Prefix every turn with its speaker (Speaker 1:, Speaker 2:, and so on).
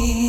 Speaker 1: me.